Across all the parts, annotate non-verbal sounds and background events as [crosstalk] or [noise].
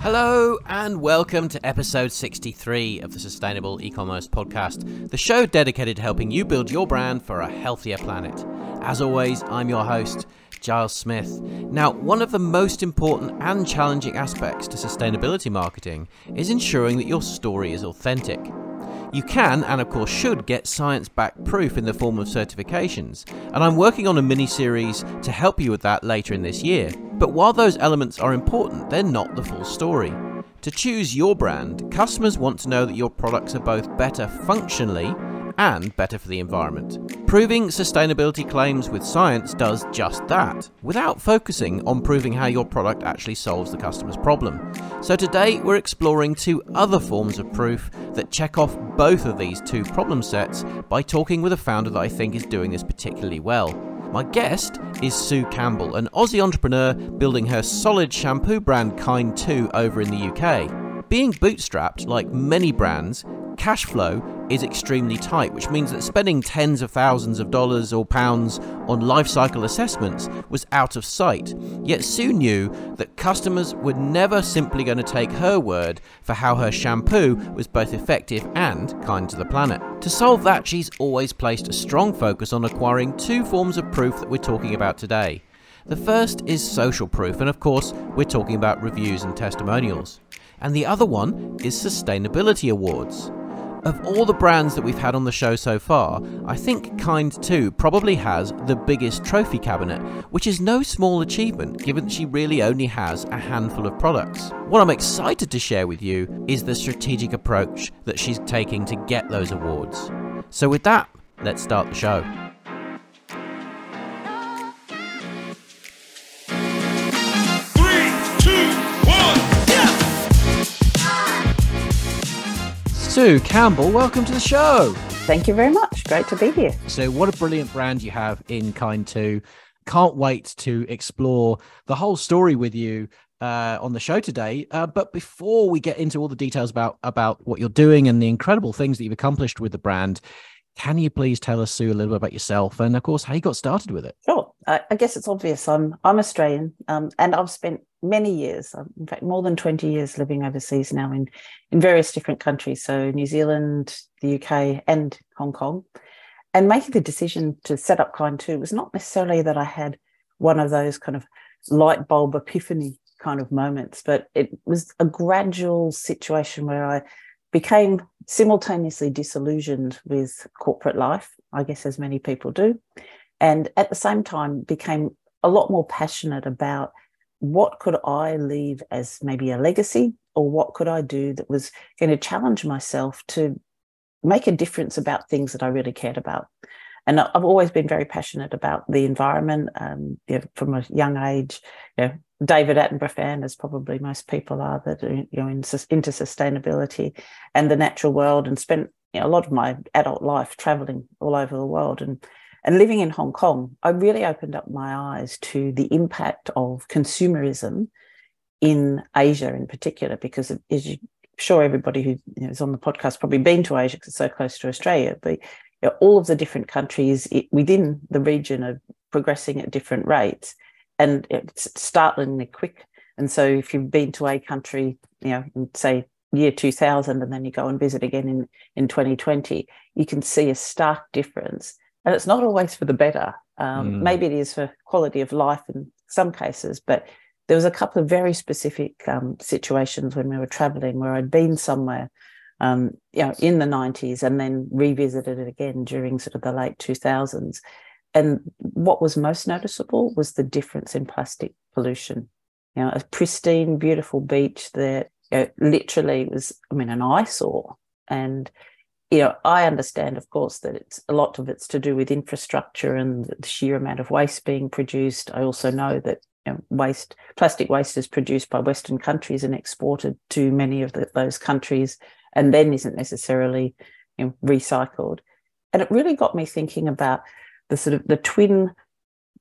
Hello, and welcome to episode 63 of the Sustainable E-commerce Podcast, the show dedicated to helping you build your brand for a healthier planet. As always, I'm your host, Giles Smith. Now, one of the most important and challenging aspects to sustainability marketing is ensuring that your story is authentic. You can, and of course should, get science backed proof in the form of certifications, and I'm working on a mini series to help you with that later in this year. But while those elements are important, they're not the full story. To choose your brand, customers want to know that your products are both better functionally and better for the environment. Proving sustainability claims with science does just that, without focusing on proving how your product actually solves the customer's problem. So today we're exploring two other forms of proof that check off both of these two problem sets by talking with a founder that I think is doing this particularly well. My guest is Sue Campbell, an Aussie entrepreneur building her solid shampoo brand Kind 2 over in the UK. Being bootstrapped, like many brands, cash flow is extremely tight, which means that spending tens of thousands of dollars or pounds on life cycle assessments was out of sight. Yet Sue knew that customers were never simply going to take her word for how her shampoo was both effective and kind to the planet. To solve that, she's always placed a strong focus on acquiring two forms of proof that we're talking about today. The first is social proof, and of course, we're talking about reviews and testimonials. And the other one is sustainability awards. Of all the brands that we've had on the show so far, I think Kind 2 probably has the biggest trophy cabinet, which is no small achievement given that she really only has a handful of products. What I'm excited to share with you is the strategic approach that she's taking to get those awards. So, with that, let's start the show. Sue Campbell, welcome to the show. Thank you very much. Great to be here. So, what a brilliant brand you have in Kind 2. Can't wait to explore the whole story with you uh, on the show today. Uh, but before we get into all the details about about what you're doing and the incredible things that you've accomplished with the brand, can you please tell us, Sue, a little bit about yourself and, of course, how you got started with it? Sure. I, I guess it's obvious. I'm I'm Australian, um, and I've spent many years, um, in fact, more than 20 years living overseas now in, in various different countries. So, New Zealand, the UK, and Hong Kong. And making the decision to set up Kind 2 was not necessarily that I had one of those kind of light bulb epiphany kind of moments, but it was a gradual situation where I became simultaneously disillusioned with corporate life, I guess, as many people do, and at the same time became a lot more passionate about what could I leave as maybe a legacy or what could I do that was going to challenge myself to make a difference about things that I really cared about. And I've always been very passionate about the environment um, you know, from a young age. You know, David Attenborough fan, as probably most people are, that you know in, into sustainability and the natural world, and spent you know, a lot of my adult life traveling all over the world. And and living in Hong Kong, I really opened up my eyes to the impact of consumerism in Asia in particular, because as you sure everybody who you know, is on the podcast probably been to Asia because it's so close to Australia, but you know, all of the different countries within the region are progressing at different rates, and it's startlingly quick. And so, if you've been to a country, you know, say year 2000, and then you go and visit again in in 2020, you can see a stark difference and it's not always for the better. Um, mm. Maybe it is for quality of life in some cases, but there was a couple of very specific um, situations when we were traveling where I'd been somewhere, um, you know, in the '90s and then revisited it again during sort of the late 2000s. And what was most noticeable was the difference in plastic pollution. You know, a pristine, beautiful beach that you know, literally was, I mean, an eyesore. And you know, I understand, of course, that it's a lot of it's to do with infrastructure and the sheer amount of waste being produced. I also know that you know, waste, plastic waste, is produced by Western countries and exported to many of the, those countries, and then isn't necessarily you know, recycled. And it really got me thinking about the sort of the twin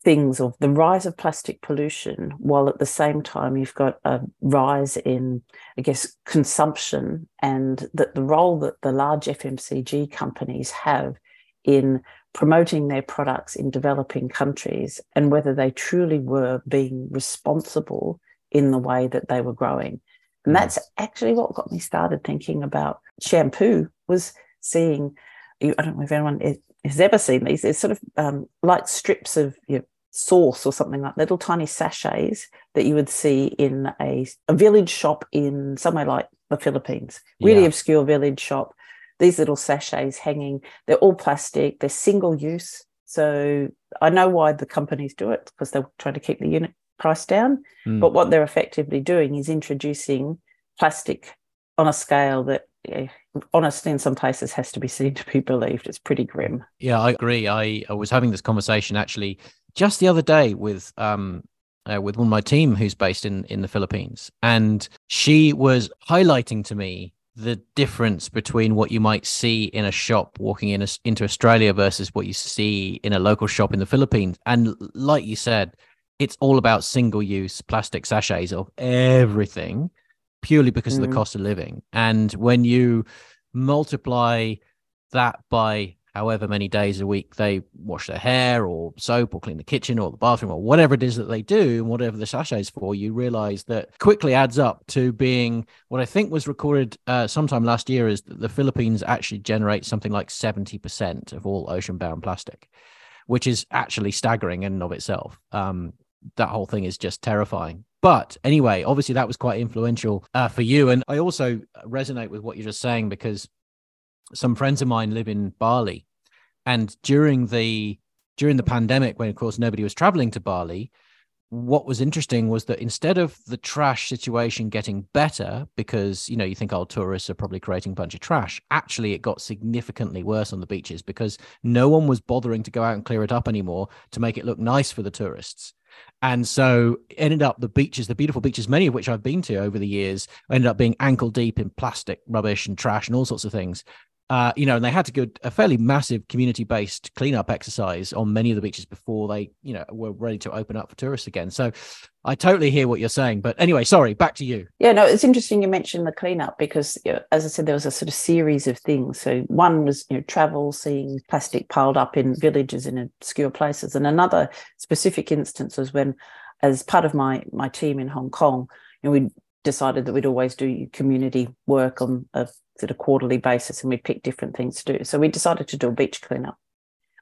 things of the rise of plastic pollution, while at the same time you've got a rise in, I guess, consumption and that the role that the large FMCG companies have in promoting their products in developing countries and whether they truly were being responsible in the way that they were growing. And Mm. that's actually what got me started thinking about shampoo was seeing, I don't know if anyone has ever seen these, it's sort of um, like strips of you know, sauce or something like little tiny sachets that you would see in a, a village shop in somewhere like the Philippines, really Yeah. obscure village shop. These little sachets hanging, they're all plastic, they're single use. So I know why the companies do it because they're trying to keep the unit price down. Mm. But what they're effectively doing is introducing plastic on a scale that, eh, honestly, in some places has to be seen to be believed. It's pretty grim. Yeah, I agree. I, I was having this conversation actually just the other day with um uh, with one of my team who's based in in the Philippines, and she was highlighting to me the difference between what you might see in a shop walking in a, into Australia versus what you see in a local shop in the Philippines. And like you said, it's all about single use plastic sachets of everything purely because of Mm. the cost of living. And when you multiply that by however many days a week they wash their hair or soap or clean the kitchen or the bathroom or whatever it is that they do and whatever the sachet is for, you realize that quickly adds up to being what I think was recorded uh, sometime last year is that the Philippines actually generate something like 70% of all ocean bound plastic, which is actually staggering in and of itself. Um, that whole thing is just terrifying. But anyway, obviously that was quite influential uh, for you. And I also resonate with what you're just saying because some friends of mine live in Bali, and during the during the pandemic, when of course nobody was traveling to Bali, what was interesting was that instead of the trash situation getting better, because you know you think oh tourists are probably creating a bunch of trash, actually it got significantly worse on the beaches because no one was bothering to go out and clear it up anymore to make it look nice for the tourists. And so ended up the beaches, the beautiful beaches, many of which I've been to over the years, ended up being ankle deep in plastic rubbish and trash and all sorts of things. Uh, you know, and they had to go a fairly massive community-based cleanup exercise on many of the beaches before they, you know, were ready to open up for tourists again. So I totally hear what you're saying. But anyway, sorry, back to you. Yeah, no, it's interesting you mentioned the cleanup because, you know, as I said, there was a sort of series of things. So one was, you know, travel, seeing plastic piled up in villages in obscure places, and another specific instance was when, as part of my my team in Hong Kong, you know, we decided that we'd always do community work on a sort of quarterly basis, and we'd pick different things to do. So we decided to do a beach cleanup.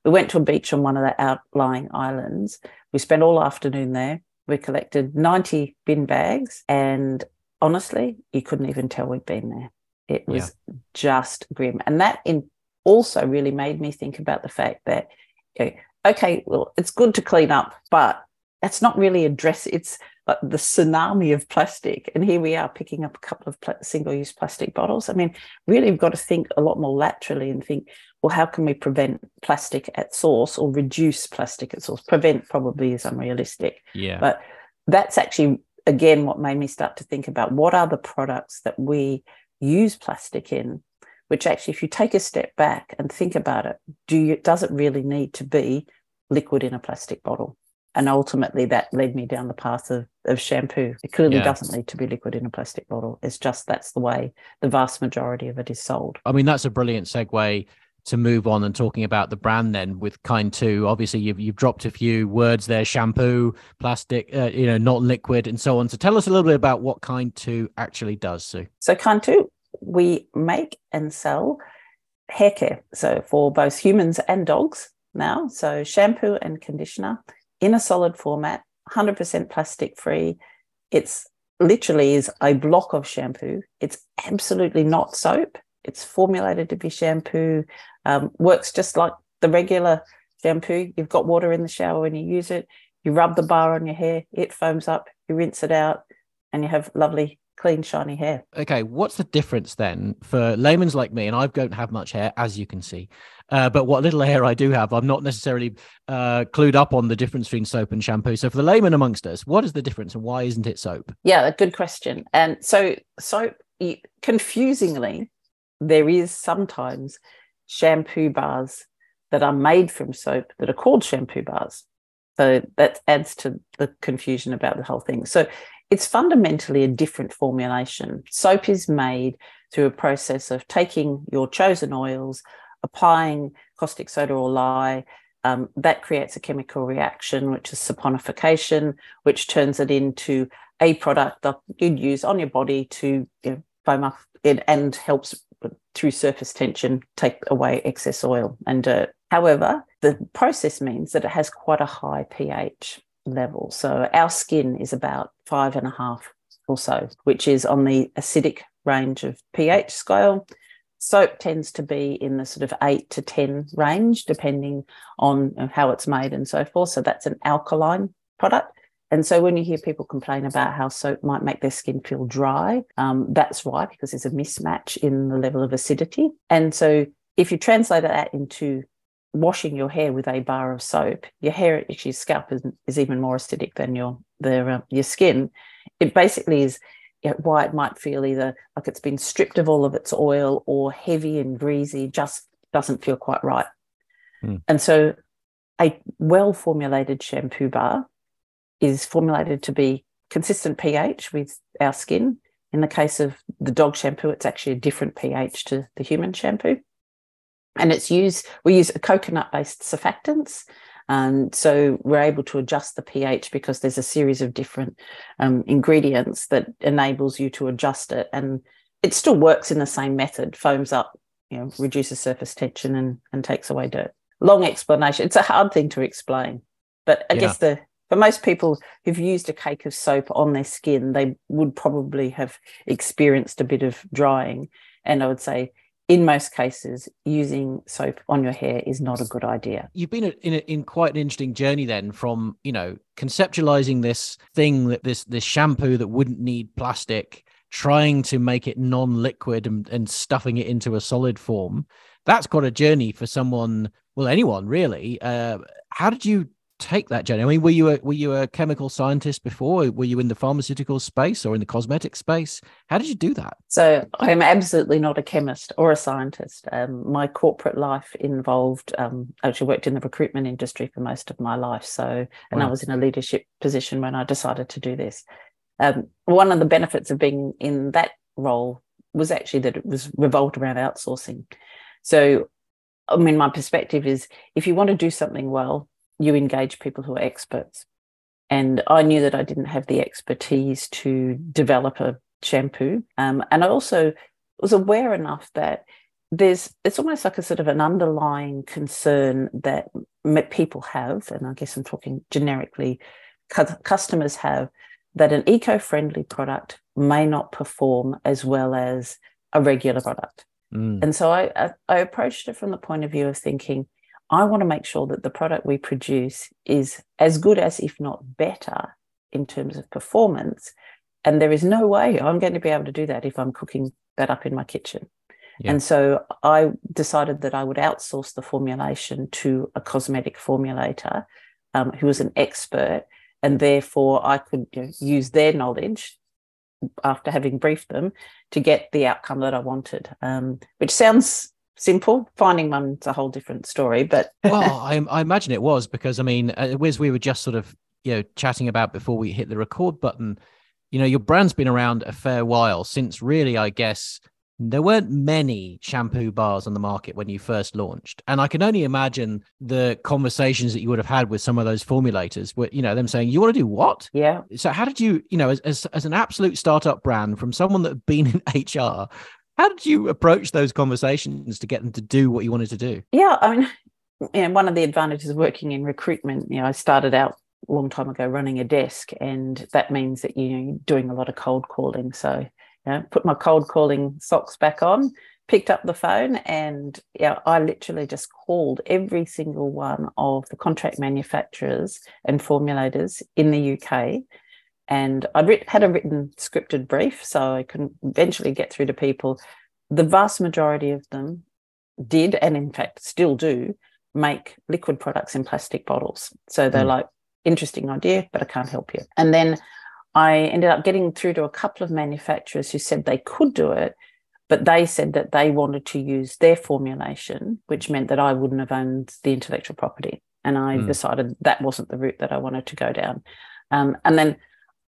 We went to a beach on one of the outlying islands. We spent all afternoon there. We collected 90 bin bags and honestly, you couldn't even tell we'd been there. It was just grim. And that in also really made me think about the fact that, okay, well, it's good to clean up, but that's not really address it's like the tsunami of plastic. And here we are picking up a couple of pla- single use plastic bottles. I mean, really, we've got to think a lot more laterally and think, well, how can we prevent plastic at source or reduce plastic at source? Prevent probably is unrealistic. Yeah. But that's actually, again, what made me start to think about what are the products that we use plastic in, which actually, if you take a step back and think about it, do you, does it really need to be liquid in a plastic bottle? And ultimately, that led me down the path of, of shampoo. It clearly Yeah. doesn't need to be liquid in a plastic bottle. It's just that's the way the vast majority of it is sold. I mean, that's a brilliant segue to move on and talking about the brand then with kind two obviously you've, you've dropped a few words there shampoo plastic uh, you know not liquid and so on so tell us a little bit about what kind two actually does sue So, kind two, we make and sell hair care. So, for both humans and dogs now. So, shampoo and conditioner in a solid format, 100% plastic free. It's literally is a block of shampoo. It's absolutely not soap. It's formulated to be shampoo. Um, works just like the regular shampoo. You've got water in the shower when you use it. You rub the bar on your hair, it foams up. You rinse it out, and you have lovely, clean, shiny hair. okay what's the difference then for layman's like me and i don't have much hair as you can see uh, but what little hair i do have i'm not necessarily uh, clued up on the difference between soap and shampoo so for the layman amongst us what is the difference and why isn't it soap Yeah, a good question. And so, soap, confusingly, there is sometimes shampoo bars that are made from soap that are called shampoo bars. So that adds to the confusion about the whole thing. So it's fundamentally a different formulation. Soap is made through a process of taking your chosen oils, applying caustic soda or lye, um, that creates a chemical reaction, which is saponification, which turns it into a product that you'd use on your body to you know, foam up it and helps through surface tension take away excess oil and dirt. However, the process means that it has quite a high pH level. So our skin is about five and a half or so, which is on the acidic range of pH scale. Soap tends to be in the sort of eight to 10 range, depending on how it's made and so forth. So that's an alkaline product. And so when you hear people complain about how soap might make their skin feel dry, um, that's why, because there's a mismatch in the level of acidity. And so if you translate that into washing your hair with a bar of soap, your hair, actually, your scalp is, is even more acidic than your the, uh, your skin. It basically is you know, why it might feel either like it's been stripped of all of its oil or heavy and greasy, just doesn't feel quite right. Mm. And so a well formulated shampoo bar is formulated to be consistent pH with our skin. In the case of the dog shampoo, it's actually a different pH to the human shampoo. And it's used, we use a coconut based surfactants and um, so we're able to adjust the pH because there's a series of different um, ingredients that enables you to adjust it. And it still works in the same method, foams up, you know, reduces surface tension and, and takes away dirt. Long explanation. It's a hard thing to explain. But I yeah. guess the for most people who've used a cake of soap on their skin, they would probably have experienced a bit of drying. And I would say in most cases, using soap on your hair is not a good idea. You've been in, a, in quite an interesting journey then from, you know, conceptualizing this thing that this, this shampoo that wouldn't need plastic, trying to make it non-liquid and, and stuffing it into a solid form. That's quite a journey for someone, well, anyone really. Uh, how did you take that journey? I mean, were you a were you a chemical scientist before? Were you in the pharmaceutical space or in the cosmetic space? How did you do that? So I'm absolutely not a chemist or a scientist. Um, my corporate life involved. Um, I actually worked in the recruitment industry for most of my life. So, and wow. I was in a leadership position when I decided to do this. Um, one of the benefits of being in that role was actually that it was revolved around outsourcing. So I mean, my perspective is if you want to do something well, you engage people who are experts. And I knew that I didn't have the expertise to develop a shampoo. Um, and I also was aware enough that there's it's almost like a sort of an underlying concern that people have, and I guess I'm talking generically, customers have that an eco-friendly product may not perform as well as a regular product. Mm. And so I, I, I approached it from the point of view of thinking, I want to make sure that the product we produce is as good as, if not better, in terms of performance. And there is no way I'm going to be able to do that if I'm cooking that up in my kitchen. Yeah. And so I decided that I would outsource the formulation to a cosmetic formulator um, who was an expert. And therefore, I could you know, use their knowledge after having briefed them to get the outcome that I wanted, um, which sounds simple. Finding one's a whole different story, but [laughs] well, I, I, imagine it was because I mean, uh, as we were just sort of you know chatting about before we hit the record button, you know, your brand's been around a fair while since really, I guess. There weren't many shampoo bars on the market when you first launched. And I can only imagine the conversations that you would have had with some of those formulators, were you know, them saying, You want to do what? Yeah. So, how did you, you know, as, as, as an absolute startup brand from someone that had been in [laughs] HR, How did you approach those conversations to get them to do what you wanted to do? Yeah, I mean, [laughs] you know, one of the advantages of working in recruitment, you know, I started out a long time ago running a desk, and that means that you're doing a lot of cold calling. So, you know, put my cold calling socks back on, picked up the phone, and yeah, I literally just called every single one of the contract manufacturers and formulators in the UK and I'd writ- had a written scripted brief, so I could eventually get through to people. The vast majority of them did, and in fact still do, make liquid products in plastic bottles. So they're mm. like, interesting idea, but I can't help you. And then I ended up getting through to a couple of manufacturers who said they could do it, but they said that they wanted to use their formulation, which meant that I wouldn't have owned the intellectual property. And I mm. decided that wasn't the route that I wanted to go down. Um, and then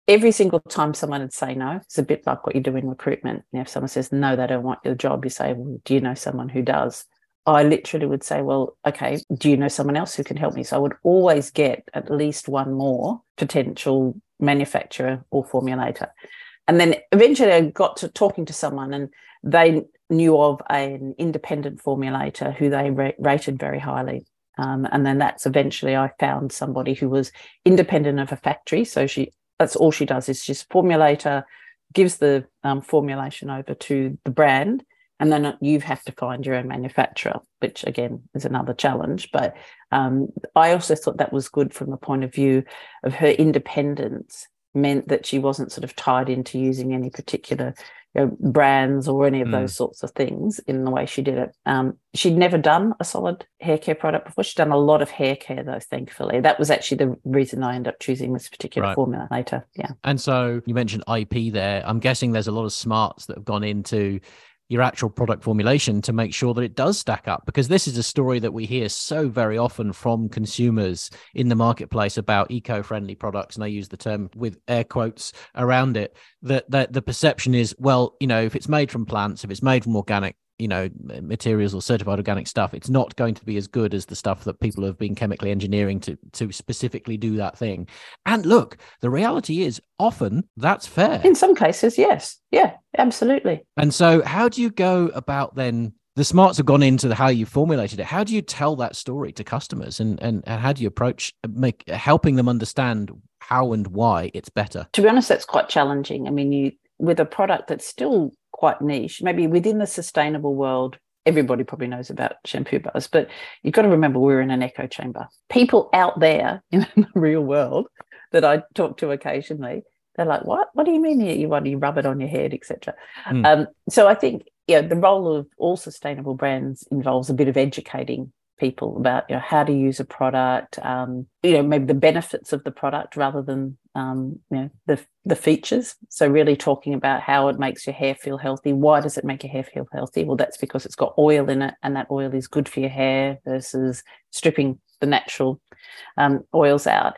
every single time someone would say no, it's a bit like what you do in recruitment. You know, if someone says no, they don't want your job, you say, well, do you know someone who does? I literally would say, well, okay, do you know someone else who can help me? So I would always get at least one more potential manufacturer or formulator. And then eventually I got to talking to someone and they knew of an independent formulator who they rated very highly. Um, and then that's eventually I found somebody who was independent of a factory. So she that's all she does is she's formulator, gives the um, formulation over to the brand, and then you have to find your own manufacturer, which again is another challenge. But um, I also thought that was good from the point of view of her independence meant that she wasn't sort of tied into using any particular you know, brands or any of mm. those sorts of things in the way she did it. Um, she'd never done a solid hair care product before. She'd done a lot of hair care though, thankfully. That was actually the reason I ended up choosing this particular right. formulator. Yeah. And so you mentioned IP there. I'm guessing there's a lot of smarts that have gone into your actual product formulation to make sure that it does stack up because this is a story that we hear so very often from consumers in the marketplace about eco-friendly products and I use the term with air quotes around it that that the perception is well you know if it's made from plants if it's made from organic you know materials or certified organic stuff it's not going to be as good as the stuff that people have been chemically engineering to to specifically do that thing. And look the reality is often that's fair. In some cases yes. Yeah absolutely. And so how do you go about then the smarts have gone into the, how you formulated it. How do you tell that story to customers? And, and and how do you approach make helping them understand how and why it's better? To be honest that's quite challenging. I mean you with a product that's still quite niche. Maybe within the sustainable world, everybody probably knows about shampoo bars, but you've got to remember we're in an echo chamber. People out there [laughs] in the real world that I talk to occasionally, they're like, "What? What do you mean you want you rub it on your head, etc." Mm. Um, so I think you know the role of all sustainable brands involves a bit of educating people about you know how to use a product um, you know maybe the benefits of the product rather than um, you know the the features so really talking about how it makes your hair feel healthy why does it make your hair feel healthy well that's because it's got oil in it and that oil is good for your hair versus stripping the natural um, oils out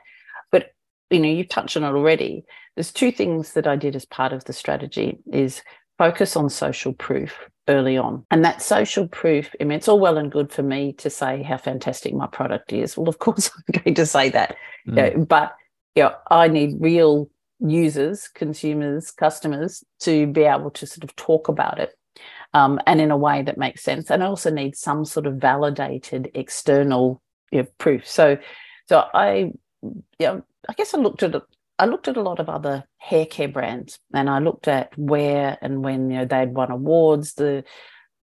but you know you've touched on it already there's two things that i did as part of the strategy is focus on social proof early on. And that social proof, I mean, it's all well and good for me to say how fantastic my product is. Well, of course, [laughs] I'm going to say that. Mm. You know, but you know, I need real users, consumers, customers to be able to sort of talk about it um, and in a way that makes sense. And I also need some sort of validated external you know, proof. So, so I, you know, I guess I looked at it I looked at a lot of other hair care brands and I looked at where and when you know they'd won awards, the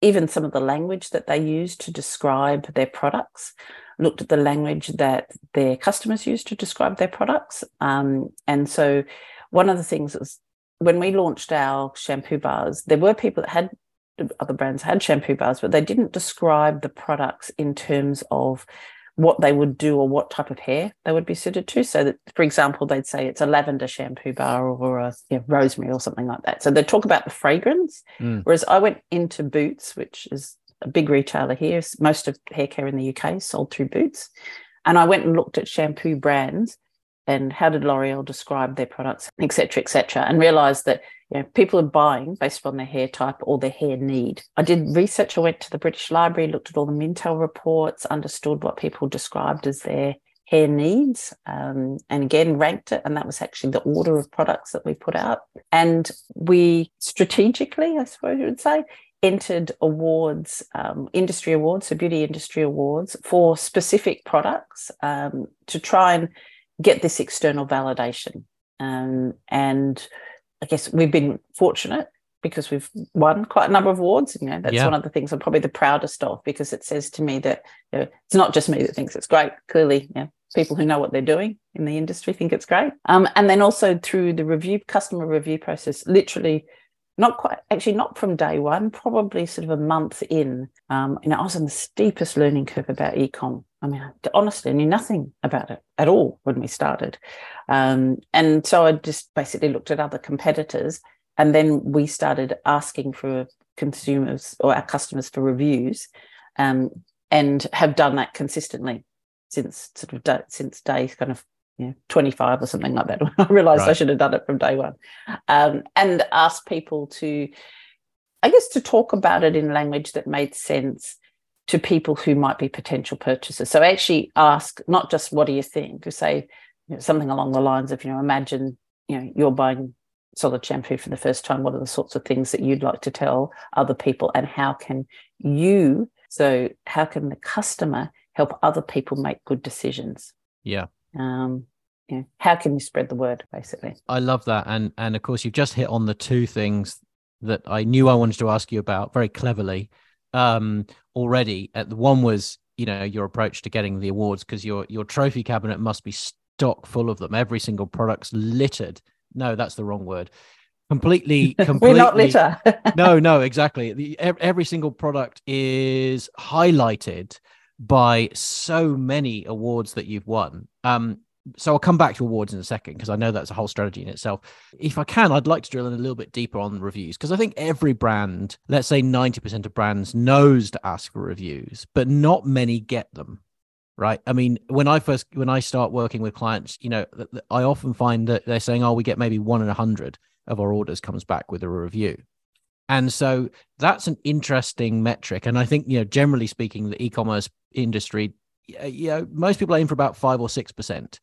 even some of the language that they used to describe their products. Looked at the language that their customers used to describe their products. Um, and so one of the things was when we launched our shampoo bars, there were people that had other brands had shampoo bars, but they didn't describe the products in terms of what they would do or what type of hair they would be suited to. So that, for example, they'd say it's a lavender shampoo bar or a you know, rosemary or something like that. So they'd talk about the fragrance. Mm. Whereas I went into Boots, which is a big retailer here. Most of hair care in the UK sold through Boots. And I went and looked at shampoo brands and how did L'Oreal describe their products, et cetera, et cetera, and realized that you know, people are buying based on their hair type or their hair need. I did research. I went to the British Library, looked at all the Mintel reports, understood what people described as their hair needs, um, and again ranked it. And that was actually the order of products that we put out. And we strategically, I suppose you would say, entered awards, um, industry awards, so beauty industry awards for specific products um, to try and get this external validation. Um, and I guess we've been fortunate because we've won quite a number of awards. You know, that's yeah. one of the things I'm probably the proudest of because it says to me that you know, it's not just me that thinks it's great. Clearly, you know, people who know what they're doing in the industry think it's great. Um, and then also through the review, customer review process, literally not quite actually not from day one probably sort of a month in. Um, you know i was on the steepest learning curve about ecom. I mean I honestly knew nothing about it at all when we started. Um, and so i just basically looked at other competitors and then we started asking for consumers or our customers for reviews um, and have done that consistently since sort of day, since day kind of you know, 25 or something like that. [laughs] I realized right. I should have done it from day one. Um, and ask people to, I guess, to talk about it in language that made sense to people who might be potential purchasers. So actually ask not just what do you think, to say you know, something along the lines of, you know, imagine, you know, you're buying solid shampoo for the first time. What are the sorts of things that you'd like to tell other people? And how can you, so how can the customer help other people make good decisions? Yeah. Um, you know, how can you spread the word basically? I love that. And and of course you've just hit on the two things that I knew I wanted to ask you about very cleverly um, already. Uh, the one was, you know, your approach to getting the awards because your your trophy cabinet must be stock full of them. Every single product's littered. No, that's the wrong word. Completely, completely. [laughs] We're not litter. [laughs] no, no, exactly. The, every single product is highlighted by so many awards that you've won. Um, so I'll come back to awards in a second because I know that's a whole strategy in itself. If I can, I'd like to drill in a little bit deeper on reviews because I think every brand, let's say 90% of brands knows to ask for reviews, but not many get them. Right. I mean, when I first when I start working with clients, you know, I often find that they're saying, "Oh, we get maybe one in a hundred of our orders comes back with a review." And so that's an interesting metric. And I think, you know, generally speaking, the e-commerce industry you know, most people aim for about five or six percent.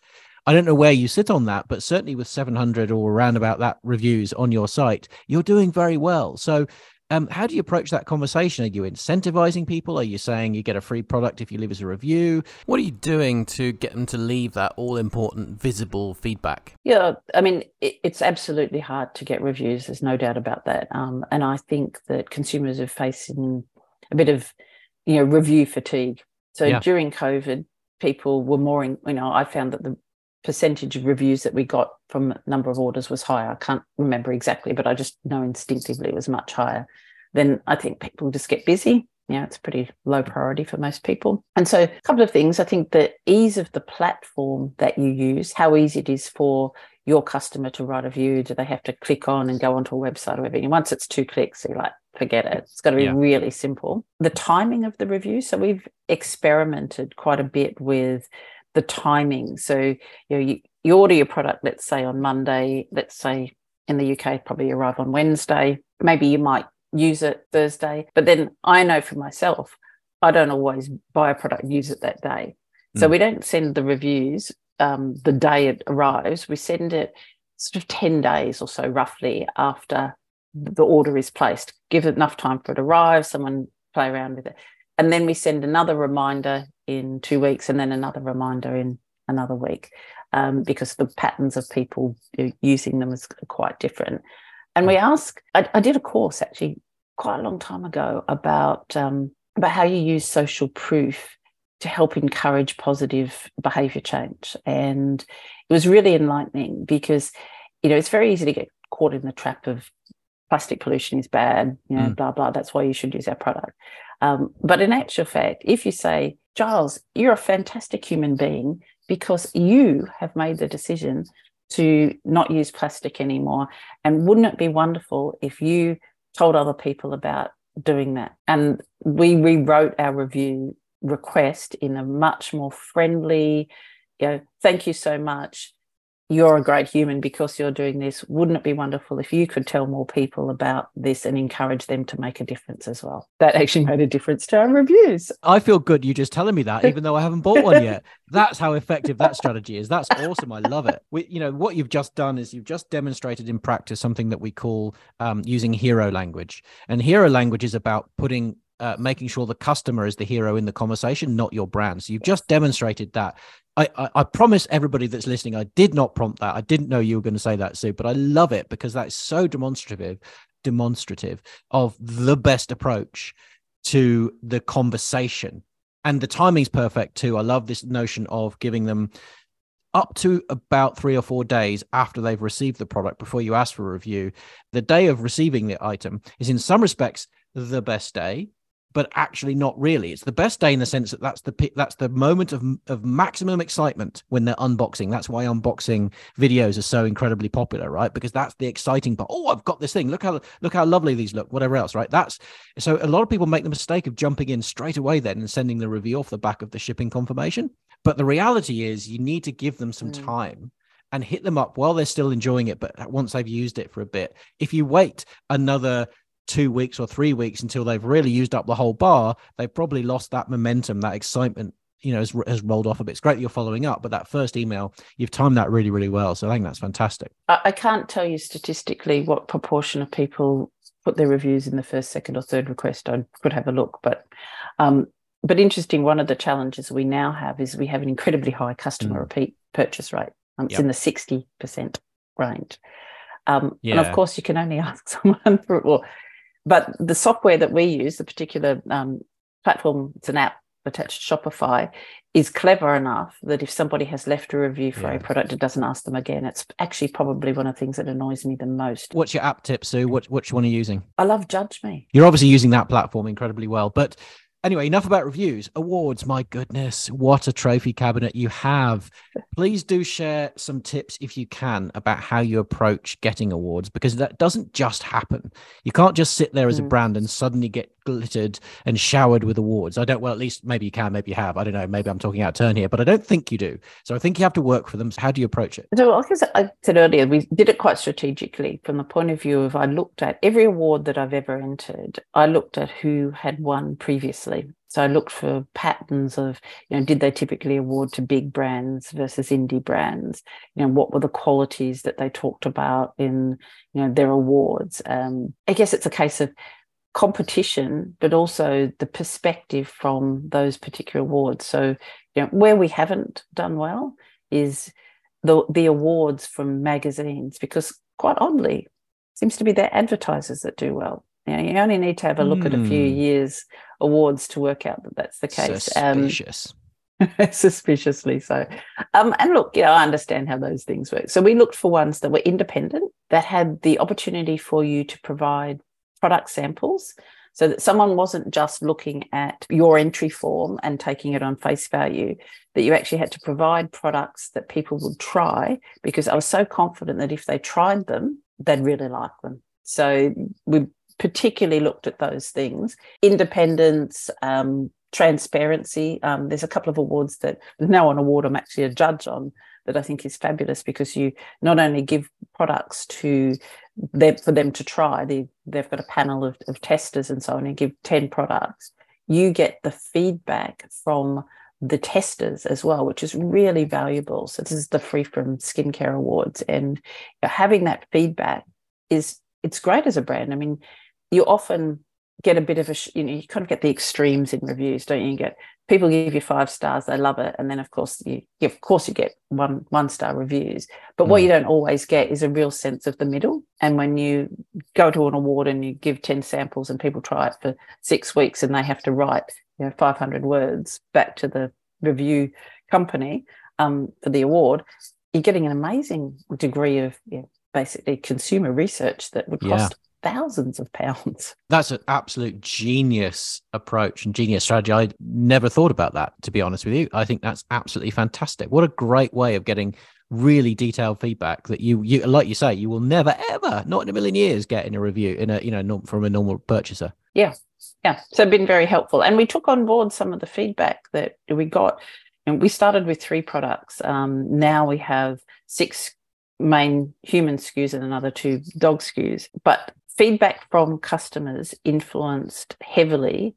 I don't know where you sit on that, but certainly with 700 or around about that reviews on your site, you're doing very well. So, um, how do you approach that conversation? Are you incentivizing people? Are you saying you get a free product if you leave us a review? What are you doing to get them to leave that all important visible feedback? Yeah, I mean, it, it's absolutely hard to get reviews. There's no doubt about that. Um, and I think that consumers are facing a bit of, you know, review fatigue so yeah. during COVID, people were more, in, you know, I found that the percentage of reviews that we got from number of orders was higher. I can't remember exactly, but I just know instinctively it was much higher. Then I think people just get busy. Yeah, it's pretty low priority for most people. And so, a couple of things. I think the ease of the platform that you use, how easy it is for your customer to write a view. Do they have to click on and go onto a website or everything? Once it's two clicks, you're like, forget it. It's got to be yeah. really simple. The timing of the review. So we've experimented quite a bit with the timing. So you know, you, you order your product, let's say on Monday, let's say in the UK, probably arrive on Wednesday. Maybe you might use it Thursday. But then I know for myself, I don't always buy a product use it that day. So mm. we don't send the reviews um, the day it arrives. We send it sort of 10 days or so roughly after the order is placed. Give it enough time for it to arrive, someone play around with it. And then we send another reminder in two weeks and then another reminder in another week um, because the patterns of people using them is quite different. And we ask, I, I did a course actually quite a long time ago about um, about how you use social proof to help encourage positive behavior change. And it was really enlightening because, you know, it's very easy to get caught in the trap of plastic pollution is bad, you know, mm. blah, blah. That's why you should use our product. Um, but in actual fact, if you say, Giles, you're a fantastic human being because you have made the decision to not use plastic anymore. And wouldn't it be wonderful if you told other people about doing that? And we rewrote our review request in a much more friendly, you know, thank you so much you're a great human because you're doing this. Wouldn't it be wonderful if you could tell more people about this and encourage them to make a difference as well? That actually made a difference to our reviews. I feel good you just telling me that, even though I haven't bought one yet. [laughs] That's how effective that strategy is. That's awesome. I love it. We, you know, what you've just done is you've just demonstrated in practice something that we call um, using hero language. And hero language is about putting uh, making sure the customer is the hero in the conversation, not your brand. So you've just demonstrated that I, I, I, promise everybody that's listening, I did not prompt that. I didn't know you were going to say that, Sue, but I love it because that's so demonstrative, demonstrative of the best approach to the conversation. And the timing's perfect too. I love this notion of giving them up to about three or four days after they've received the product before you ask for a review. The day of receiving the item is in some respects the best day but actually not really. It's the best day in the sense that that's the that's the moment of of maximum excitement when they're unboxing. That's why unboxing videos are so incredibly popular, right? Because that's the exciting part. Oh, I've got this thing. Look how look how lovely these look. Whatever else, right? That's so a lot of people make the mistake of jumping in straight away then and sending the review off the back of the shipping confirmation. But the reality is, you need to give them some mm. time and hit them up while they're still enjoying it. But once they've used it for a bit, if you wait another two weeks or three weeks until they've really used up the whole bar, they've probably lost that momentum, that excitement you know has, has rolled off a bit. It's great that you're following up, but that first email, you've timed that really, really well. So I think that's fantastic. I, can't tell you statistically what proportion of people put their reviews in the first, second, or third request. I could have a look, but um, but interesting. One of the challenges we now have is we have an incredibly high customer mm. repeat purchase rate. Um, it's yep. in the sixty percent range, um, yeah. and of course you can only [laughs] ask someone for it. Well, but the software that we use, the particular um, platform, it's an app attached to Shopify is clever enough that if somebody has left a review for yeah. a product, it doesn't ask them again. It's actually probably one of the things that annoys me the most. What's your app tip, Sue? What which one are you using? I love Judge.me. You're obviously using that platform incredibly well, but anyway, enough about reviews. Awards, my goodness, what a trophy cabinet you have. Please do share some tips if you can about how you approach getting awards because that doesn't just happen. You can't just sit there as a mm. brand and suddenly get glittered and showered with awards. I don't, well, at least maybe you can, maybe you have. I don't know. Maybe I'm talking out turn here, but I don't think you do. So I think you have to work for them. So how do you approach it? So, like I said earlier, we did it quite strategically from the point of view of I looked at every award that I've ever entered, I looked at who had won previously. So I looked for patterns of, you know, did they typically award to big brands versus indie brands? You know, what were the qualities that they talked about in, you know, their awards? Um, I guess it's a case of competition, but also the perspective from those particular awards. So, you know, where we haven't done well is the the awards from magazines, because quite oddly, seems to be their advertisers that do well. You, know, you only need to have a look mm. at a few hmm. years awards to work out that that's the case. Um, Suspicious. Um, [laughs] suspiciously so. Um, and look, you know, I understand how those things work. So we looked for ones that were independent, that had the opportunity for you to provide product samples so that someone wasn't just looking at your entry form and taking it on face value, that you actually had to provide products that people would try because I was so confident that if they tried them, they'd really like them. So we particularly looked at those things independence, um, transparency. Um, there's a couple of awards that there's now an award I'm actually a judge on that I think is fabulous because you not only give products to them for them to try, they, they've got a panel of, of testers and so on, and give 10 products. You get the feedback from the testers as well, which is really valuable. So this is the Free From Skincare Awards, and having that feedback is it's great as a brand. I mean, you often get a bit of a you know you kind of get the extremes in reviews don't you, you get people give you five stars they love it and then of course you of course you get one one star reviews. But mm. what you don't always get is a real sense of the middle. And when you go to an award and you give 10 samples and people try it for six weeks and they have to write you know 500 words back to the review company um, for the award you're getting an amazing degree of you know, basically consumer research that would cost yeah thousands of pounds. [laughs] That's an absolute genius approach and genius strategy. I never thought about that, to be honest with you. I think that's absolutely fantastic. What a great way of getting really detailed feedback that you, you like you say, you will never ever, not in a million years, get in a review in a you know from a normal purchaser. Yeah, yeah. So been very helpful, and we took on board some of the feedback that we got. And we started with three products. Um, now we have six main human SKUs and another two dog SKUs. But feedback from customers influenced heavily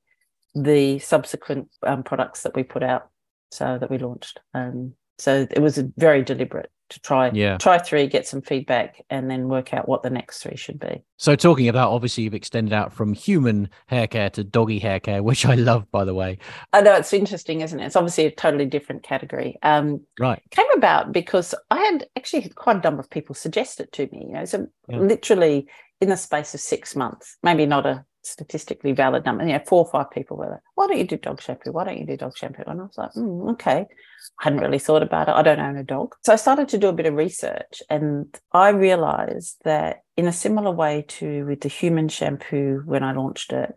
the subsequent um, products that we put out, so that we launched. Um, so it was very deliberate to try yeah. try three, get some feedback, and then work out what the next three should be. So talking about obviously you've extended out from human hair care to doggy hair care, [laughs] which I love by the way. I know it's interesting, isn't it? It's obviously a totally different category. Um, right. Came about because I had actually quite a number of people suggest it to me. You know, so yeah. literally in the space of six months, maybe not a statistically valid number, you know, four or five people were like, why don't you do dog shampoo? Why don't you do dog shampoo? And I was like, mm, okay. I hadn't really thought about it. I don't own a dog. So I started to do a bit of research and I realized that in a similar way to with the human shampoo when I launched it,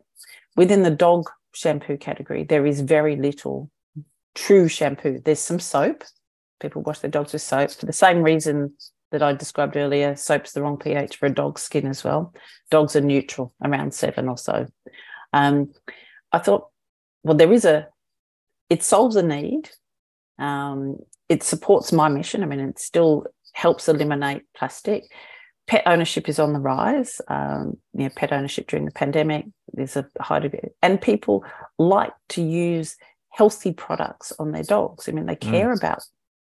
within the dog shampoo category, there is very little true shampoo. There's some soap. People wash their dogs with soap for the same reason that I described earlier, soap's the wrong pH for a dog's skin as well. Dogs are neutral, around seven or so. Um, I thought, well, there is a, it solves a need. Um, it supports my mission. I mean, it still helps eliminate plastic, pet ownership is on the rise. Um, you know, pet ownership during the pandemic, there's a high degree, and people like to use healthy products on their dogs. I mean, they mm. care mm. about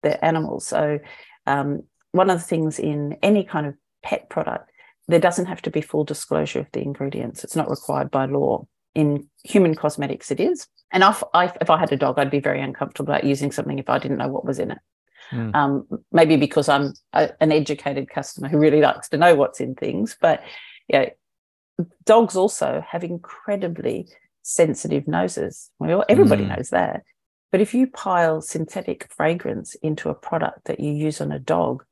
their animals. So, um, one of the things in any kind of pet product, there doesn't have to be full disclosure of the ingredients. It's not required by law. In human cosmetics, it is. And if I, if I had a dog, I'd be very uncomfortable about using something if I didn't know what was in it. Mm. Um, maybe because I'm a, an educated customer who really likes to know what's in things. But yeah, dogs also have incredibly sensitive noses. Well, everybody mm. knows that. But if you pile synthetic fragrance into a product that you use on a dog,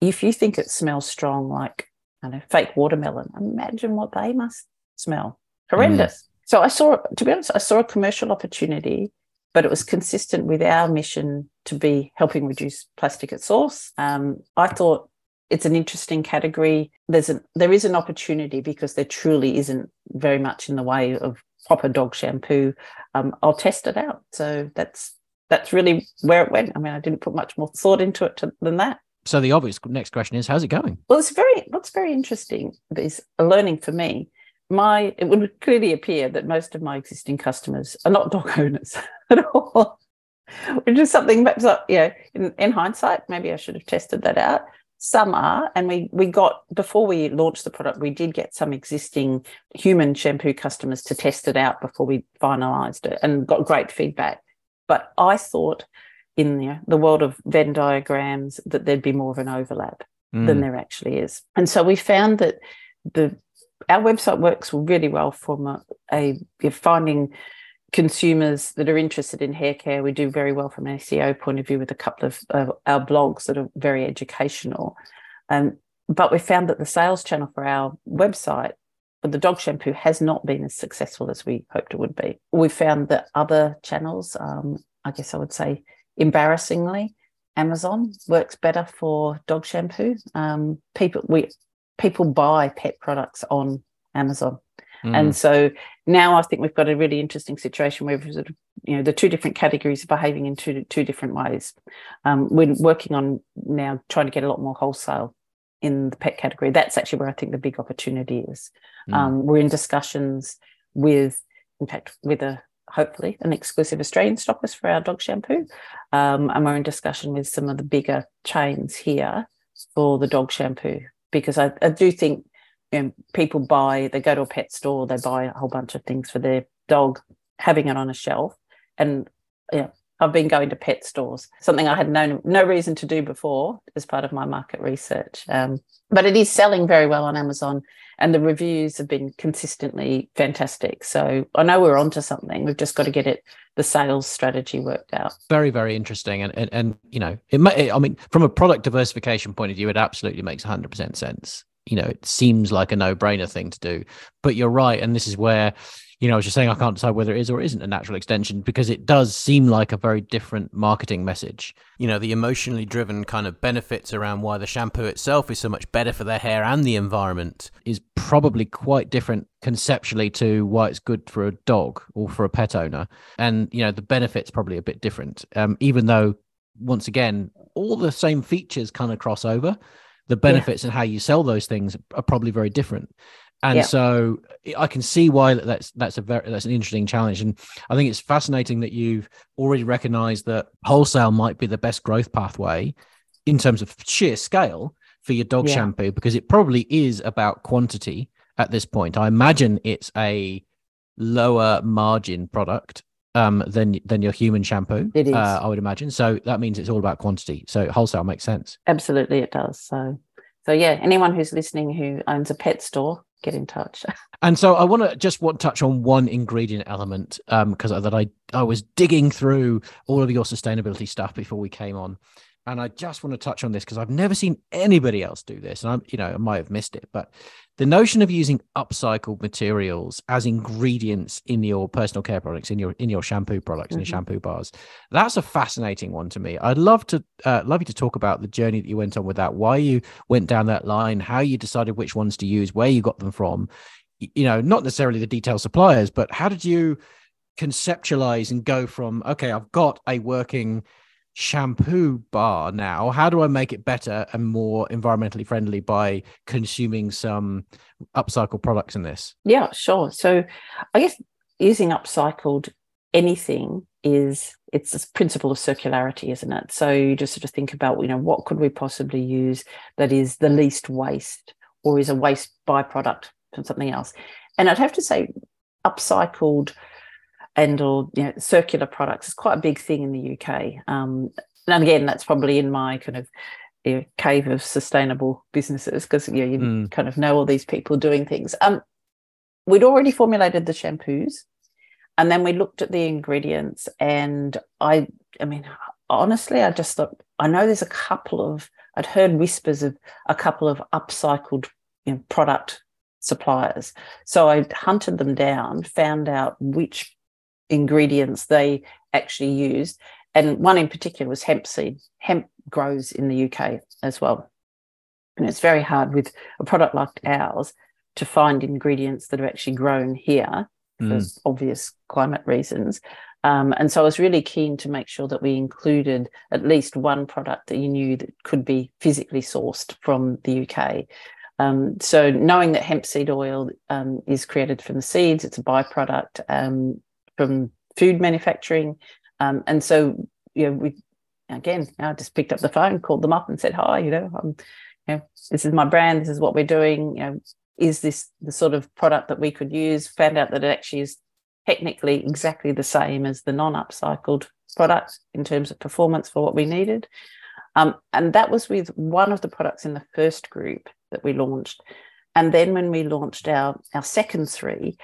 if you think it smells strong like I know, fake watermelon, imagine what they must smell. Horrendous. Mm. So I saw, to be honest, I saw a commercial opportunity but it was consistent with our mission to be helping reduce plastic at source. Um, I thought it's an interesting category. There's an there is an opportunity because there truly isn't very much in the way of proper dog shampoo. Um, I'll test it out. So that's that's really where it went. I mean, I didn't put much more thought into it to, than that. So the obvious next question is, how's it going? Well, it's very what's very interesting is learning for me. My it would clearly appear that most of my existing customers are not dog [laughs] owners at all which is something perhaps you know in, in hindsight maybe i should have tested that out. Some are and we we got before we launched the product we did get some existing human shampoo customers to test it out before we finalized it and got great feedback. But i thought in the, the world of venn diagrams that there'd be more of an overlap mm. than there actually is and so we found that the our website works really well from a, a you're finding consumers that are interested in hair care. We do very well from an SEO point of view with a couple of our blogs that are very educational. Um, but we found that the sales channel for our website for the dog shampoo has not been as successful as we hoped it would be. We found that other channels, um, I guess I would say embarrassingly, Amazon works better for dog shampoo. Um, people we people buy pet products on Amazon. Mm. And so now I think we've got a really interesting situation where sort of, you know the two different categories are behaving in two two different ways. Um, we're working on now trying to get a lot more wholesale in the pet category. That's actually where I think the big opportunity is. Mm. Um, we're in discussions with, in fact, with a hopefully an exclusive Australian stockist for our dog shampoo, um, and we're in discussion with some of the bigger chains here for the dog shampoo because I, I do think you know, people buy, they go to a pet store, they buy a whole bunch of things for their dog, having it on a shelf. And yeah, I've been going to pet stores, something I had no no reason to do before as part of my market research. Um, but it is selling very well on Amazon, and the reviews have been consistently fantastic. So I know we're onto something. We've just got to get it the sales strategy worked out. Very very interesting, and and, and you know it may. I mean, from a product diversification point of view, it absolutely makes hundred percent sense. You know, it seems like a no brainer thing to do, but you're right, and this is where you know, I was just saying I can't decide whether it is or isn't a natural extension because it does seem like a very different marketing message. You know, the emotionally driven kind of benefits around why the shampoo itself is so much better for their hair and the environment is probably quite different conceptually to why it's good for a dog or for a pet owner. And, you know, the benefits probably a bit different. Um, even though, once again, all the same features kind of cross over, the benefits yeah. and how you sell those things are probably very different and yeah. so I can see why that's that's a very that's an interesting challenge, and I think it's fascinating that you've already recognised that wholesale might be the best growth pathway in terms of sheer scale for your dog yeah. shampoo because it probably is about quantity at this point. I imagine it's a lower margin product um, than than your human shampoo. It is, uh, I would imagine. So that means it's all about quantity. So wholesale makes sense. Absolutely, it does. So so yeah, anyone who's listening who owns a pet store get in touch. [laughs] and so I want to just want to touch on one ingredient element because um, that I I was digging through all of your sustainability stuff before we came on, and I just want to touch on this because I've never seen anybody else do this, and I'm you know I might have missed it, but the notion of using upcycled materials as ingredients in your personal care products in your in your shampoo products mm-hmm. and shampoo bars that's a fascinating one to me i'd love to uh, love you to talk about the journey that you went on with that why you went down that line how you decided which ones to use where you got them from you know not necessarily the detail suppliers but how did you conceptualize and go from okay i've got a working shampoo bar now. How do I make it better and more environmentally friendly by consuming some upcycled products in this? Yeah, sure. So I guess using upcycled anything is it's this principle of circularity, isn't it? So you just sort of think about, you know, what could we possibly use that is the least waste or is a waste byproduct from something else? And I'd have to say upcycled and or you know circular products is quite a big thing in the UK. Um, and again, that's probably in my kind of you know, cave of sustainable businesses because you, know, you mm. kind of know all these people doing things. Um, we'd already formulated the shampoos, and then we looked at the ingredients, and I, I mean, honestly, I just thought I know there's a couple of I'd heard whispers of a couple of upcycled you know, product suppliers. So I hunted them down, found out which ingredients they actually used. And one in particular was hemp seed. Hemp grows in the UK as well. And it's very hard with a product like ours to find ingredients that are actually grown here mm. for obvious climate reasons. Um, and so I was really keen to make sure that we included at least one product that you knew that could be physically sourced from the UK. Um, so knowing that hemp seed oil um, is created from the seeds, it's a byproduct. From food manufacturing. Um, and so, you know, we again, I just picked up the phone, called them up, and said, "Hi, you know, um, you know, this is my brand. This is what we're doing. You know, is this the sort of product that we could use?" Found out that it actually is technically exactly the same as the non-upcycled product in terms of performance for what we needed. Um, and that was with one of the products in the first group that we launched. And then when we launched our, our second three,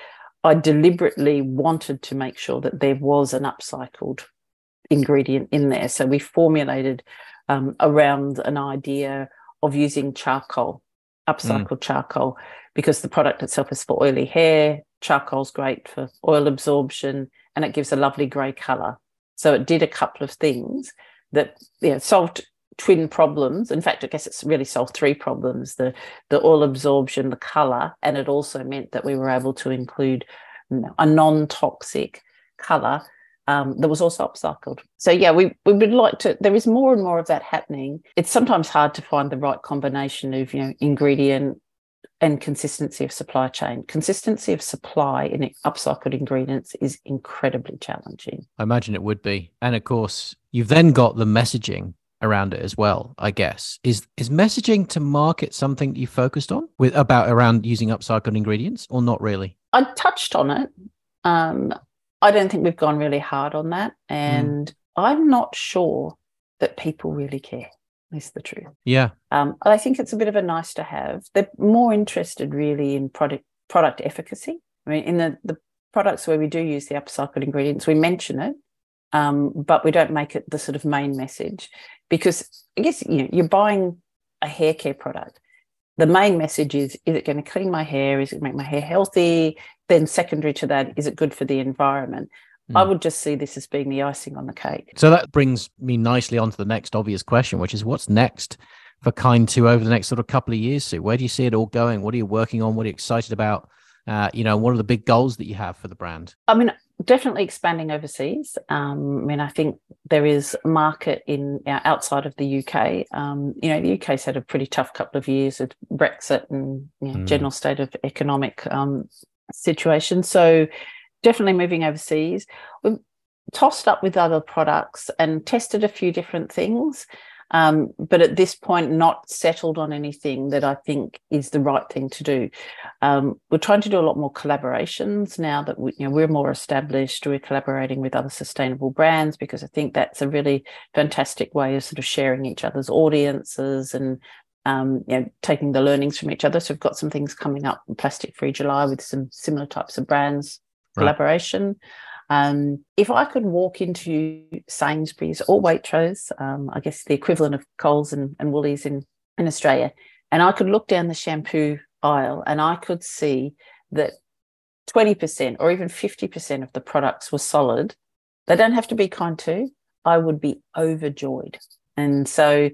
I deliberately wanted to make sure that there was an upcycled ingredient in there. So we formulated um, around an idea of using charcoal, upcycled mm. charcoal, because the product itself is for oily hair. Charcoal's great for oil absorption and it gives a lovely grey colour. So it did a couple of things that you know, solved twin problems. In fact, I guess it's really solved three problems: the the oil absorption, the color, and it also meant that we were able to include a non-toxic color um, that was also upcycled. So yeah, we we would like to. There is more and more of that happening. It's sometimes hard to find the right combination of you know ingredient and consistency of supply chain. Consistency of supply in upcycled ingredients is incredibly challenging. I imagine it would be, and of course, you've then got the messaging around it as well i guess. Is is messaging to market something you focused on with about around using upcycled ingredients or not really? I touched on it. Um i don't think we've gone really hard on that hmm. and mm. i'm not sure that people really care is the truth. Yeah. Um i think it's a bit of a nice to have. They're more interested really in product product efficacy. I mean in the the products where we do use the upcycled ingredients we mention it um, but we don't make it the sort of main message because I guess you know you're buying a hair care product. The main message is: is it going to clean my hair? Is it make my hair healthy? Then secondary to that, is it good for the environment? Mm. I hmm. would just see this as being the icing on the cake. So that brings me nicely on to the next obvious question, which is what's next for Kind 2 over the next sort of couple of years, Sue? Where do you see it all going? What are you working on? What are you excited about? Uh, you know, what are the big goals that you have for the brand? I mean, definitely expanding overseas. Um, I mean, I think there is market in outside of the UK. Um, you know, the UK's had a pretty tough couple of years with Brexit and you know, mm. general state of economic um, situation. So, definitely moving overseas. We've tossed up with other products and tested a few different things. Um, but at this point, not settled on anything that I think is the right thing to do. Um, we're trying to do a lot more collaborations now that we, you know, we're more established. We're collaborating with other sustainable brands because I think that's a really fantastic way of sort of sharing each other's audiences and um, you know, taking the learnings from each other. So we've got some things coming up, Plastic Free July, with some similar types of brands right. collaboration. Um, if I could walk into Sainsbury's or Waitrose, um, I guess the equivalent of Coles and, and Woolies in, in Australia, and I could look down the shampoo aisle and I could see that 20% or even 50% of the products were solid, they don't have to be Kind 2, I would be overjoyed. And so,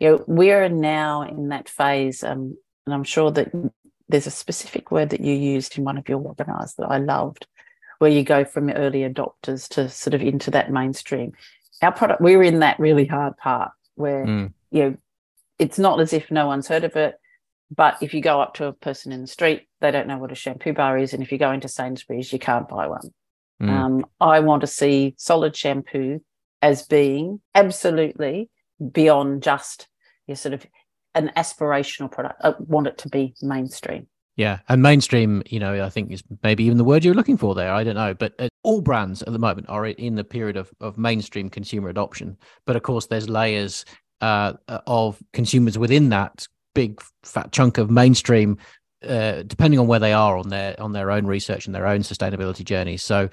you know, we're now in that phase, um, and I'm sure that there's a specific word that you used in one of your webinars that I loved, where you go from early adopters to sort of into that mainstream. our product, we're in that really hard part where, mm. you know, it's not as if no one's heard of it. But if you go up to a person in the street, they don't know what a shampoo bar is. And if you go into Sainsbury's, you can't buy one. Mm. Um, I want to see solid shampoo as being absolutely beyond just your sort of an aspirational product. I want it to be mainstream. Yeah, and mainstream, you know, I think is maybe even the word you're looking for there. I don't know, but uh, all brands at the moment are in the period of, of mainstream consumer adoption. But of course, there's layers uh, of consumers within that big fat chunk of mainstream, uh, depending on where they are on their on their own research and their own sustainability journey. So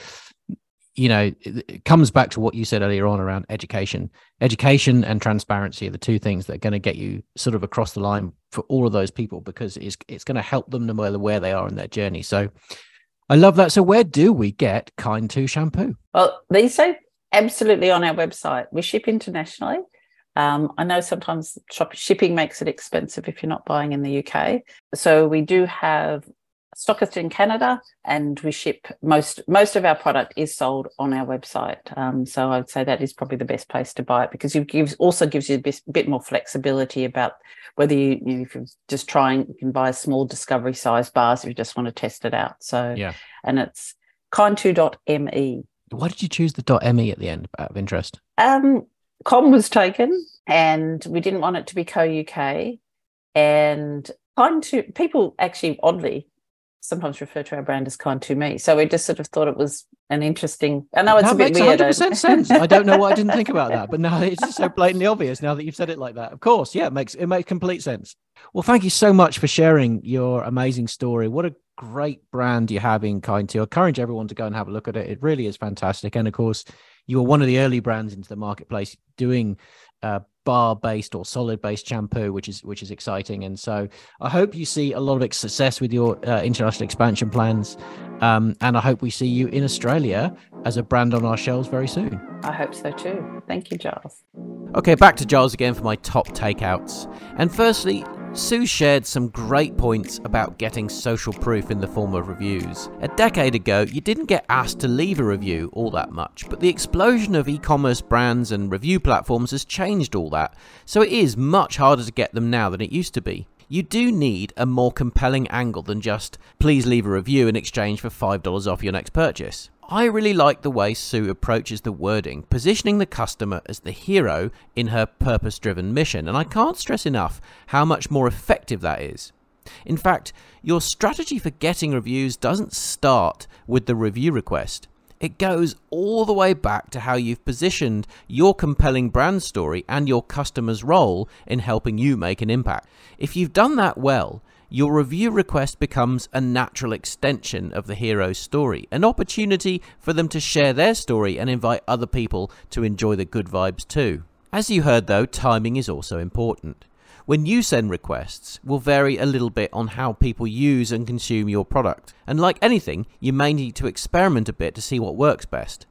you know, it comes back to what you said earlier on around education. Education and transparency are the two things that are going to get you sort of across the line for all of those people because it's it's going to help them no matter where they are in their journey. So I love that. So where do we get Kind 2 shampoo? Well, they say absolutely on our website. We ship internationally. Um, I know sometimes shop- shipping makes it expensive if you're not buying in the UK. So we do have stockist in Canada, and we ship most most of our product is sold on our website. Um, so I'd say that is probably the best place to buy it because it gives also gives you a bit more flexibility about whether you, you know, if you're just trying, you can buy small discovery size bars if you just want to test it out. So yeah, and it's kind2.me. Why did you choose the .me at the end out of interest? Um, com was taken, and we didn't want it to be co UK. And kind to people actually oddly sometimes refer to our brand as kind to me. So we just sort of thought it was an interesting. I know it's that a bit makes 100% sense. I don't know why I didn't think about that, but now it's so blatantly obvious now that you've said it like that. Of course, yeah, it makes it makes complete sense. Well, thank you so much for sharing your amazing story. What a great brand you have in Kind 2. I encourage everyone to go and have a look at it. It really is fantastic. And of course, you were one of the early brands into the marketplace doing uh, bar based or solid based shampoo which is which is exciting. And so i hope you see a lot of success with your uh, international expansion plans. Um, and i hope we see you in australia as a brand on our shelves very soon. I hope so too. Thank you giles. Okay back to giles again for my top takeouts. And firstly Sue shared some great points about getting social proof in the form of reviews. A decade ago, you didn't get asked to leave a review all that much, but the explosion of e commerce brands and review platforms has changed all that, so it is much harder to get them now than it used to be. You do need a more compelling angle than just, please leave a review in exchange for $5 off your next purchase. I really like the way Sue approaches the wording, positioning the customer as the hero in her purpose driven mission, and I can't stress enough how much more effective that is. In fact, your strategy for getting reviews doesn't start with the review request. It goes all the way back to how you've positioned your compelling brand story and your customer's role in helping you make an impact. If you've done that well, your review request becomes a natural extension of the hero's story, an opportunity for them to share their story and invite other people to enjoy the good vibes too. As you heard though, timing is also important. When you send requests will vary a little bit on how people use and consume your product. And like anything, you may need to experiment a bit to see what works best.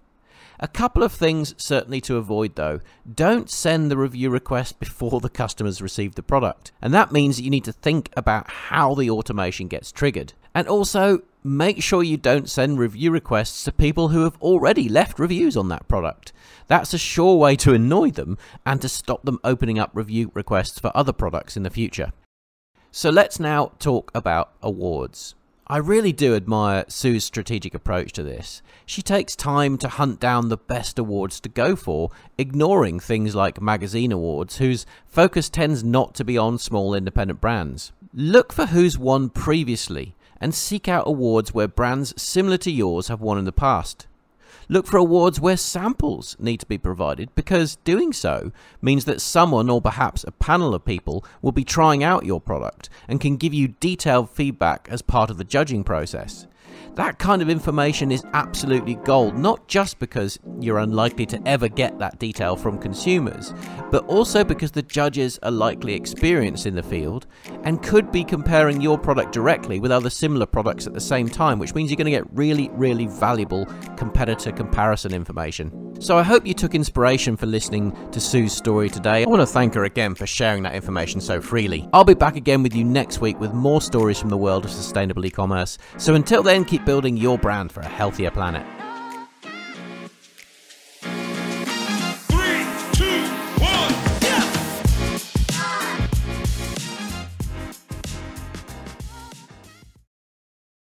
A couple of things certainly to avoid though. Don't send the review request before the customers receive the product. And that means that you need to think about how the automation gets triggered. And also, make sure you don't send review requests to people who have already left reviews on that product. That's a sure way to annoy them and to stop them opening up review requests for other products in the future. So let's now talk about awards. I really do admire Sue's strategic approach to this. She takes time to hunt down the best awards to go for, ignoring things like magazine awards, whose focus tends not to be on small independent brands. Look for who's won previously and seek out awards where brands similar to yours have won in the past. Look for awards where samples need to be provided because doing so means that someone or perhaps a panel of people will be trying out your product and can give you detailed feedback as part of the judging process. That kind of information is absolutely gold, not just because you're unlikely to ever get that detail from consumers, but also because the judges are likely experienced in the field and could be comparing your product directly with other similar products at the same time, which means you're going to get really, really valuable competitor comparison information. So I hope you took inspiration for listening to Sue's story today. I want to thank her again for sharing that information so freely. I'll be back again with you next week with more stories from the world of sustainable e commerce. So until then, keep building your brand for a healthier planet.